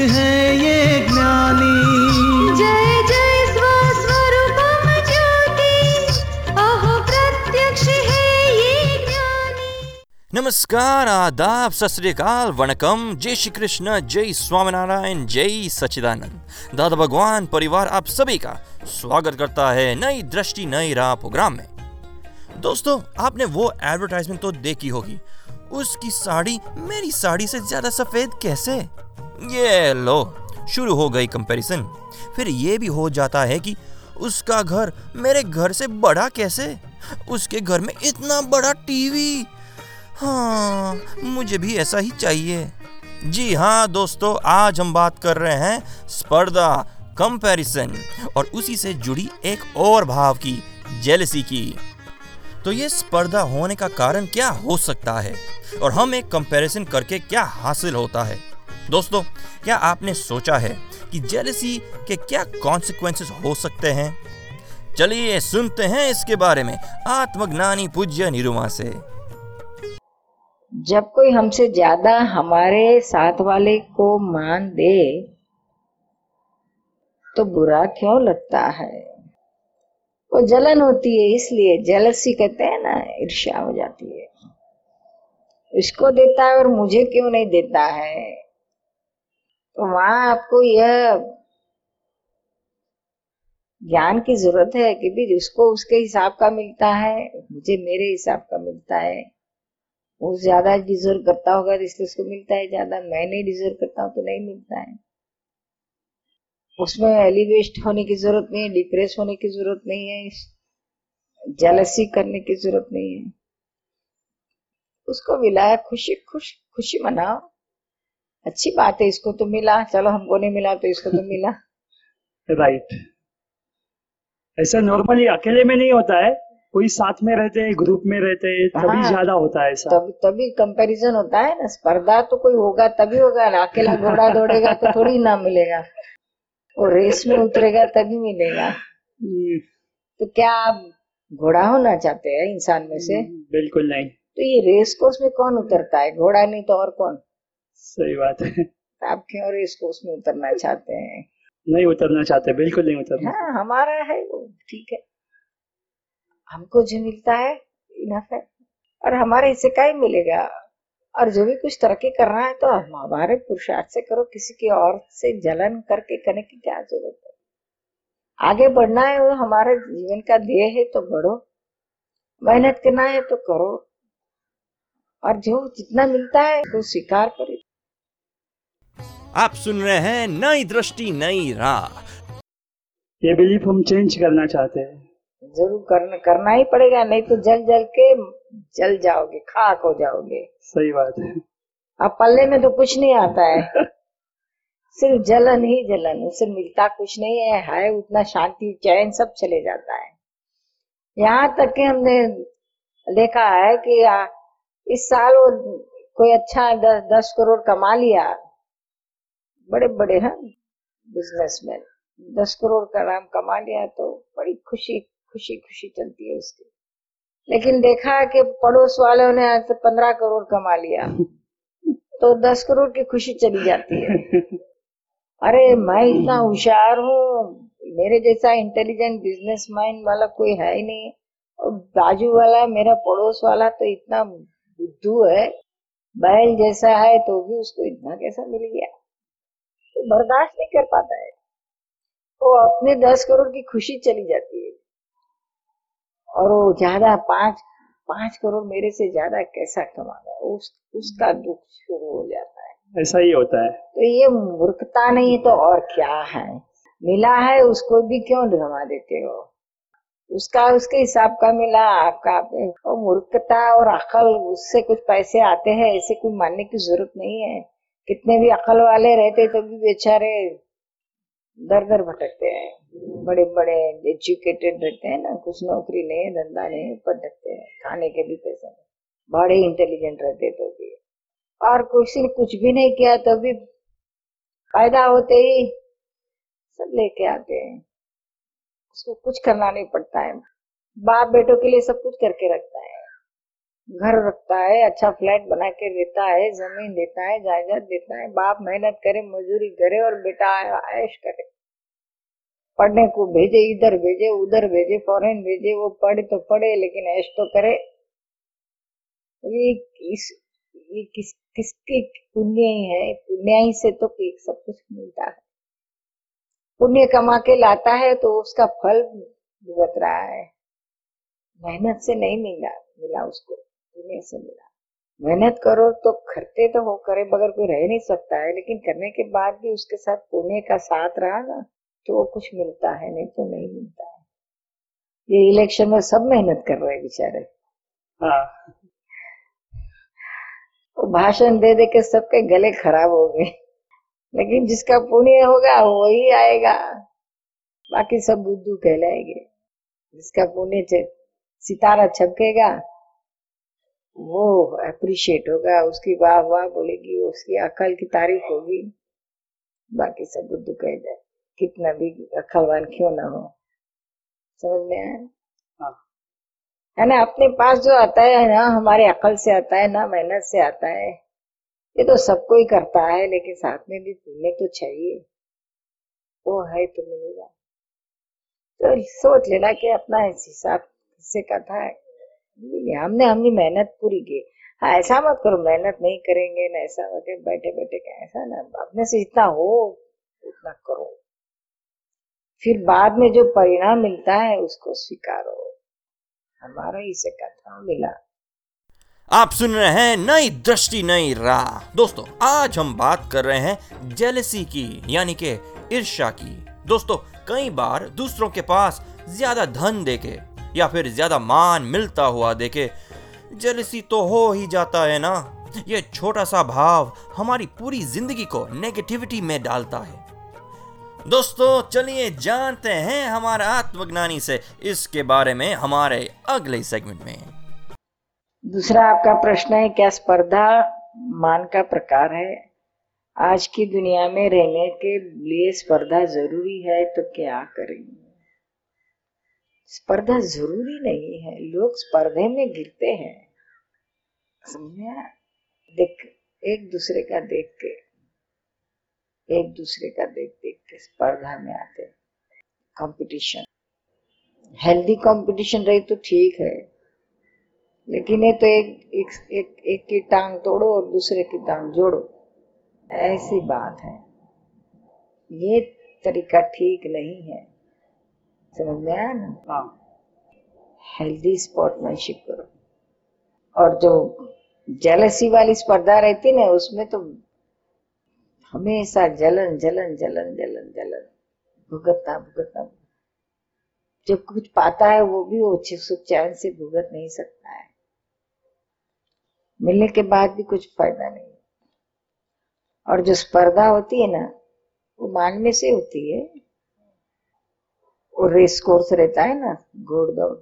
है ये ज्ञानी। जय जय स्वस्वरूपम ज्योति। अहो प्रत्यक्ष है ये ज्ञानी। नमस्कार आदाब सत श्री वणकम। जय श्री कृष्ण जय स्वामीनारायण जय सचिदानंद दादा भगवान परिवार आप सभी का स्वागत करता है नई दृष्टि नई राह प्रोग्राम में। दोस्तों आपने वो एडवर्टाइजमेंट तो देखी होगी। उसकी साड़ी मेरी साड़ी से ज़्यादा सफ़ेद कैसे? ये लो, शुरू हो गई कंपैरिजन फिर ये भी हो जाता है कि उसका घर मेरे घर से बड़ा कैसे? उसके घर में इतना बड़ा टीवी हाँ मुझे भी ऐसा ही चाहिए। जी हाँ दोस्तों, आज हम बात कर रहे हैं स्पर्धा कंपैरिजन और उसी से जुड़ी एक और भाव की जेलसी की। तो ये स्पर्धा होने का कारण क्या हो सकता है? और हम एक कंपैरिजन करके क्या हासिल होता है? दोस्तों, क्या आपने सोचा है कि जेलसी के क्या कॉन्सिक्वेंसेस हो सकते हैं? चलिए सुनते हैं इसके बारे में आत्मज्ञानी पूज्य निरुमा से। जब कोई हमसे ज़्यादा हमारे साथ वाले को मान दे तो बुरा क्यों लगता है? वो जलन होती है, इसलिए जलसी कहते हैं ना, ईर्ष्या हो जाती है। इसको देता है और मुझे क्यों नहीं देता है? तो वहाँ आपको यह ज्ञान की ज़रूरत है कि भी उसको उसके हिसाब का मिलता है, मुझे मेरे हिसाब का मिलता है। वो ज़्यादा डिजर्व करता होगा तो इसलिए उसको मिलता है, ज़्यादा मैं नहीं डिजर्व करता हूँ तो नहीं मिलता है। उसमें एलिवेस्ट होने की ज़रूरत नहीं है डिप्रेस होने की ज़रूरत नहीं है जलसी करने की ज़रूरत नहीं है। उसको मिला है खुशी, खुश, खुशी मनाओ। अच्छी बात है इसको तो मिला। चलो हमको नहीं मिला तो इसको तो मिला। राइट ऐसा नॉर्मली अकेले में नहीं होता है। कोई साथ में रहते हैं ग्रुप में रहते हैं तभी हाँ। ज़्यादा होता है ऐसा। तब तभी कंपैरिजन होता है ना। स्पर्धा तो कोई होगा तभी होगा। ना अकेला घोड़ा दौड़ेगा तो थोड़ी ना मिलेगा। और रेस में उतरेगा तभी मिलेगा। तो क्या आप घोड़ा होना चाहते हैं इंसान में से? बिल्कुल नहीं। तो ये रेस कोर्स में कौन उतरता है? घोड़ा नहीं तो और कौन? सही बात है। तो आप क्यों रेस कोर्स में उतरना चाहते हैं? नहीं उतरना चाहते बिल्कुल नहीं उतरना। हाँ हमारा है वो ठीक है। हमको जो मिलता है इनफ है। और हमारे हिस्से का ही मिलेगा? और जो भी कुछ तरक्की करना है तो हम हमारे पुरुषार्थ से करो किसी की और से जलन करके करने की क्या ज़रूरत है? आगे बढ़ना है वो हमारे जीवन का ध्येय है तो बढ़ो। मेहनत करना है तो करो। और जो जितना मिलता है वो स्वीकार करो। आप सुन रहे हैं नई दृष्टि नई राह। ये बिलीफ हम चेंज करना चाहते हैं। ज़रूर करना करना ही पड़ेगा नहीं तो जल जल के जल जाओगे खाक हो जाओगे। सही बात है। अब पल्ले में तो कुछ नहीं आता है। सिर्फ़ जलन ही जलन उससे मिलता कुछ नहीं है है उतना शांति चैन सब चले जाता है। यहाँ तक कि हमने देखा है कि इस साल वो कोई अच्छा दस दस करोड़ कमा लिया बड़े बड़े हैं बिजनेसमैन दस करोड़ का नाम कमा लिया तो बड़ी खुशी खुशी खुशी चलती है उसकी। लेकिन देखा कि पड़ोस वालों ने आज पंद्रह करोड़ कमा लिया। तो दस करोड़ की खुशी चली जाती है। अरे, मैं इतना होशियार हूँ। मेरे जैसा इंटेलिजेंट बिज़नेस माइंड वाला कोई है ही नहीं। और बाजू वाला, मेरा पड़ोस वाला तो इतना बुद्धू है। बैल जैसा है तो भी उसको इतना कैसा मिल गया? तो बर्दाश्त नहीं कर पाता है। वो अपने दस करोड़ की खुशी चली जाती है। और वो ज़्यादा पाँच पाँच करोड़ मेरे से ज़्यादा कैसा कमाना है? उस उसका दुख शुरू हो जाता है। ऐसा ही होता है। तो ये मूर्खता नहीं है तो और क्या है? मिला है उसको भी क्यों गवा देते हो? उसका उसके हिसाब का मिला आपका आपने। मूर्खता और अकल उससे कुछ पैसे आते हैं ऐसे कोई मानने की ज़रूरत नहीं है। कितने भी अकल वाले रहते तो भी बेचारे दर दर भटकते हैं। बड़े बड़े एजुकेटेड रहते हैं ना, कुछ नौकरी नहीं है, धंधा नहीं भटकते हैं, खाने के भी पैसे नहीं। बड़े इंटेलिजेंट रहते तो भी। और कुछ कुछ भी नहीं किया तो भी पैदा होते ही सब लेके आते हैं। उसको कुछ करना नहीं पड़ता है। बाप बेटों के लिए सब कुछ करके रखता है। घर रखता है अच्छा फ्लैट बना के देता है, ज़मीन देता है, जायदाद देता है, बाप मेहनत करे मजदूरी करे और बेटा ऐश करे। पढ़ने को भेजे, इधर भेजे, उधर भेजे फॉरेन भेजे, वो पढ़े तो पढ़े, लेकिन ऐश तो करे। ये इस, ये किस, किसके पुण्य ही है? पुण्य ही से तो सब कुछ मिलता है। पुण्य कमा के लाता है तो उसका फल भुगत रहा है। मेहनत से नहीं मिला मिला उसको। पुण्य से मिला मेहनत करो तो करते तो हो करे बगैर कोई रह नहीं सकता है लेकिन करने के बाद भी उसके साथ पुण्य का साथ रहा ना तो वो कुछ मिलता है नहीं तो नहीं मिलता है। ये इलेक्शन में सब मेहनत कर रहे हैं बेचारे। हाँ। वो भाषण दे दे के सबके गले खराब हो गए। लेकिन जिसका पुण्य होगा वही आएगा। बाकी सब बुद्धू कहलाएँगे। जिसका पुण्य सितारा छपकेगा वो अप्रिशिएट होगा उसकी वाह वाह बोलेगी उसकी अकल की तारीफ़ होगी। बाकी सब बुद्धू कह जाए कितना भी अकलवान क्यों ना हो। समझ में आया? हाँ। है ना अपने पास जो आता है ना हमारे अकल से आता है ना मेहनत से आता है ये तो सबको ही करता है लेकिन साथ में भी पुण्य तो चाहिए। वो है तो मिलेगा तो सोच लेना कि अपना हिसाब किससे का था हमने हमने मेहनत पूरी की। हाँ ऐसा मत करो, मेहनत नहीं करेंगे, ना ऐसा बैठे बैठे बैठे ऐसा ना, अपने से जितना हो, उतना करो। फिर बाद में जो परिणाम मिलता है, उसको स्वीकारो। हमारा इसे कथा मिला। आप सुन रहे हैं नई दृष्टि, नई राह। दोस्तों, आज हम बात कर रहे हैं जेलसी की, यानी के ईर्ष्या की। दोस्तों, कई बार दूसरों के पास ज़्यादा धन देके या फिर ज़्यादा मान मिलता हुआ देखे, जलसी तो हो ही जाता है ना। ये छोटा सा भाव हमारी पूरी ज़िंदगी को नेगेटिविटी में डालता है। दोस्तों, चलिए जानते हैं हमारे आत्मज्ञानी से इसके बारे में हमारे अगले सेगमेंट में। दूसरा आपका प्रश्न है, क्या स्पर्धा मान का प्रकार है? आज की दुनिया में रहने के लिए स्पर्धा ज़रूरी है तो क्या करेंगे? स्पर्धा ज़रूरी नहीं है। लोग स्पर्धे में गिरते हैं। समझे? देख एक दूसरे का देख के एक दूसरे का देख देख के स्पर्धा में आते कंपटीशन हेल्दी कंपटीशन रही तो ठीक है। लेकिन ये तो एक एक एक, एक की टांग तोड़ो और दूसरे की टांग जोड़ो। ऐसी बात है। ये तरीका ठीक नहीं है। समझ में आया ना हाँ. हेल्दी स्पोर्टमैनशिप करो. और जो जेलसी वाली स्पर्धा रहती ना उसमें तो हमेशा जलन जलन जलन जलन जलन भुगतना भुगतना। जब कुछ पाता है वो भी वो सुख चैन से भुगत नहीं सकता है। मिलने के बाद भी कुछ फ़ायदा नहीं। और जो स्पर्धा होती है ना वो मानने से होती है वो रेस कोर्स रहता है ना घोड़ दौड़।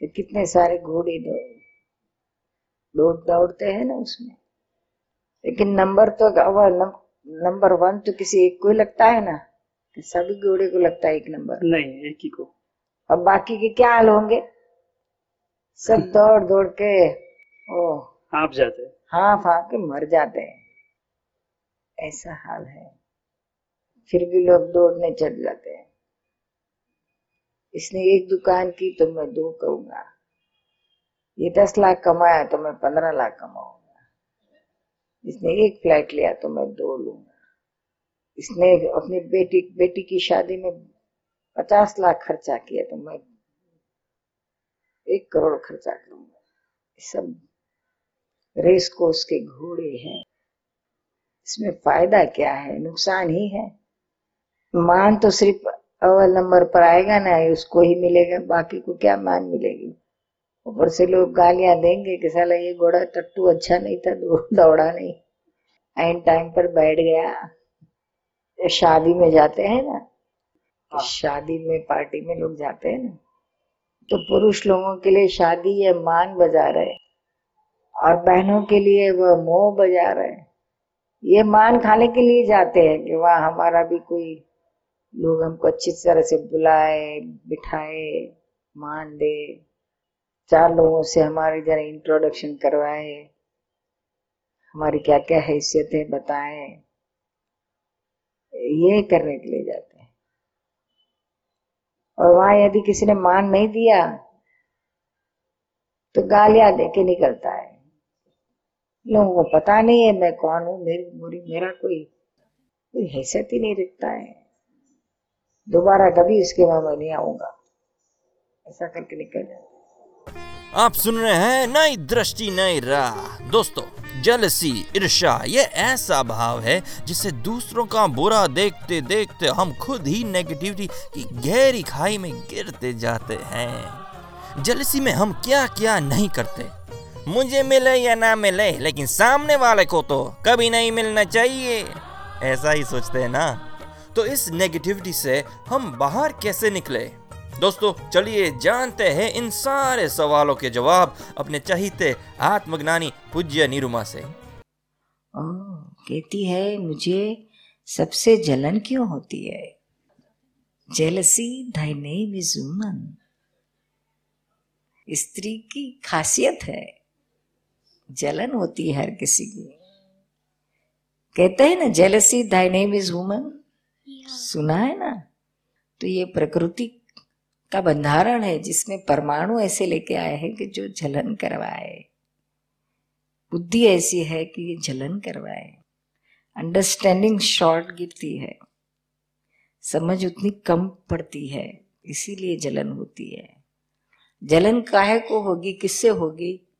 तो कितने सारे घोड़े दौड़ दौड़ दौड़ते हैं ना उसमें। लेकिन नंबर तो नंबर वन तो किसी एक को ही लगता है ना सभी घोड़े को लगता है एक नंबर नहीं एक ही को। अब बाकी के क्या हाल होंगे? सब दौड़ दौड़ के ओ। आप जाते हाँ। हाँ के मर जाते हैं। ऐसा हाल है। फिर भी लोग दौड़ने चल जाते हैं। इसने एक दुकान की तो मैं दो कहूँगा। ये दस लाख कमाया तो मैं पंद्रह लाख कमाऊँगा। इसने एक फ्लैट लिया तो मैं दो लूँगा। इसने अपनी बेटी बेटी की शादी में पचास लाख खर्चा किया तो मैं एक करोड़ खर्चा करूँगा। सब रेस कोर्स के घोड़े हैं। इसमें फ़ायदा क्या है? नुकसान ही है। मान तो सिर्फ़ अव्वल नंबर पर आएगा ना उसको ही मिलेगा बाकी को क्या मान मिलेगी? ऊपर से लोग गालियाँ देंगे कि साला ये घोड़ा टट्टू अच्छा नहीं था दौड़ा नहीं। एंड टाइम पर बैठ गया। शादी में जाते हैं ना हाँ। शादी में पार्टी में लोग जाते हैं ना तो पुरुष लोगों के लिए शादी ये मान बजा रहे और बहनों के लिए वह मोह बजा रहे ये मान खाने के लिए जाते हैं कि वहाँ हमारा भी कोई लोग हमको अच्छी तरह से बुलाए, बिठाए, मान दे। चार लोगों से हमारे जरा इंट्रोडक्शन करवाए। हमारी क्या क्या हैसियत है बताए। ये करने के लिए जाते हैं। और वहाँ यदि किसी ने मान नहीं दिया तो गालियाँ दे के निकलता है। लोगों को पता नहीं है मैं कौन हूँ, मेरी मेरी कोई कोई हैसियत ही नहीं दिखता है। दोबारा कभी इसके वहाँ मैं नहीं आऊँगा। ऐसा करके निकल जाता आप सुन रहे हैं नई दृष्टि, नई राह। दोस्तों, जलसी ईर्षा ये ऐसा भाव है जिसे दूसरों का बुरा देखते देखते हम खुद ही नेगेटिविटी की गहरी खाई में गिरते जाते हैं। जलसी में हम क्या क्या नहीं करते? मुझे मिले या ना मिले, लेकिन सामने वाले को तो कभी नहीं मिलना चाहिए। ऐसा ही सोचते हैं ना? तो इस नेगेटिविटी से हम बाहर कैसे निकले? दोस्तों चलिए जानते हैं इन सारे सवालों के जवाब अपने चहीते आत्मज्ञानी पूज्य निरुमा से। ओ, कहती है मुझे सबसे जलन क्यों होती है? जेलसी धाई नेम इज़ वुमन स्त्री की खासियत है जलन होती है हर किसी की। कहते हैं ना जेलसी धाई नेम इज़ वुमन सुना है ना? तो ये प्रकृति का बंधारण है, जिसमें परमाणु ऐसे लेके आए हैं कि जो जलन करवाए। बुद्धि ऐसी है कि ये जलन करवाए। अंडरस्टैंडिंग शॉर्ट गिरती है। समझ उतनी कम पड़ती है, इसीलिए जलन होती है। जलन काहे को होगी, किससे होगी?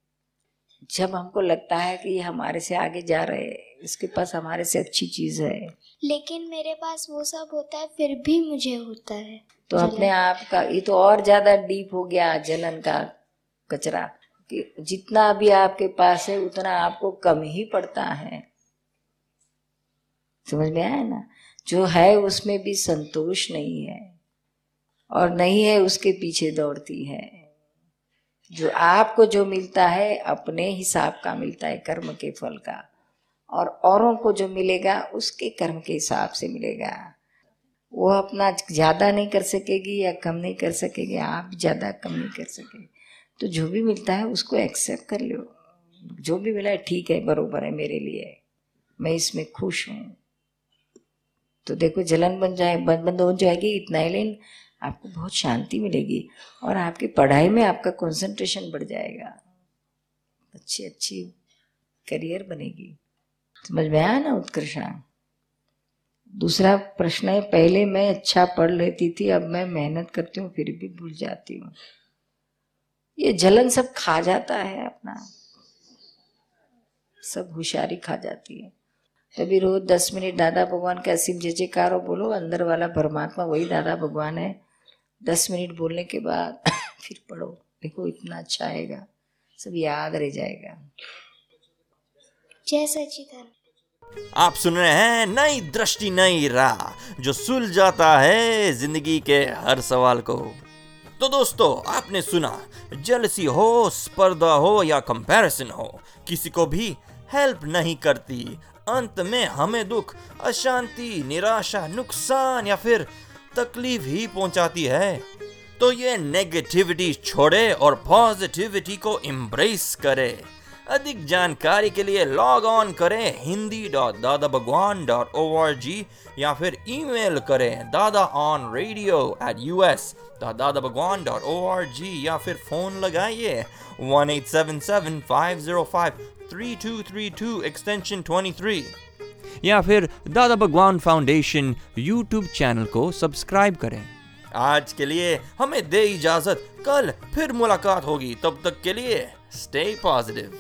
जब हमको लगता है कि ये हमारे से आगे जा रहे हैं इसके पास हमारे से अच्छी चीज़ है। लेकिन मेरे पास वो सब होता है फिर भी मुझे होता है तो अपने आप का ये तो और ज़्यादा डीप हो गया जलन का कचरा कि जितना अभी आपके पास है उतना आपको कम ही पड़ता है। समझ में आया ना? जो है उसमें भी संतोष नहीं है और नहीं है उसके पीछे दौड़ती है। जो आपको जो मिलता है, अपने हिसाब का मिलता है, कर्म के फल का। और औरों को जो मिलेगा, उसके कर्म के हिसाब से मिलेगा। वो अपना ज़्यादा नहीं कर सकेगी या कम नहीं कर सकेगी, आप ज़्यादा कम नहीं कर सके तो जो भी मिलता है, उसको एक्सेप्ट कर लो। जो भी मिला है, ठीक है, बरोबर है, मेरे लिए। मैं इसमें खुश हूँ। तो देखो, जलन बन जाए बंद बंद हो जाएगी, इतना ही लेकिन आपको बहुत शांति मिलेगी और आपकी पढ़ाई में आपका कंसंट्रेशन बढ़ जाएगा। अच्छी अच्छी करियर बनेगी। समझ में आया ना उत्कृष्णा दूसरा प्रश्न है, पहले मैं अच्छा पढ़ लेती थी, अब मैं मेहनत करती हूँ, फिर भी भूल जाती हूँ। ये जलन सब खा जाता है अपना। सब होशियारी खा जाती है। तभी रोज दस मिनट, दादा भगवान का असीम जय जयकारो बोलो, अंदर वाला परमात्मा, वही दादा भगवान है। दस मिनट बोलने के बाद फिर पढ़ो। देखो इतना अच्छा आएगा। सब याद रह जाएगा। जय सचिदानंद आप सुन रहे हैं नई दृष्टि नई राह जो सुलझाता है ज़िंदगी के हर सवाल को। तो दोस्तों आपने सुना जलसी हो स्पर्धा हो या कंपैरिजन हो किसी को भी हेल्प नहीं करती। अंत में हमें दुख अशांति निराशा नुकसान या फिर तकलीफ़ ही पहुंचाती है। तो ये नेगेटिविटी छोड़े और पॉजिटिविटी को एम्ब्रेस करे। अधिक जानकारी के लिए लॉग ऑन करें हिंदी डॉट दादा Bhagwan dot O R G या फिर ईमेल करें Dada on radio at U S Dada Bhagwan dot O R G या फिर फ़ोन लगाइए one eight seven seven five zero five three two three two extension twenty three या फिर Dada Bhagwan foundation YouTube channel को subscribe करें। आज के लिए हमें दे इजाज़त। कल फिर मुलाकात होगी। तब तक के लिए स्टे पॉजिटिव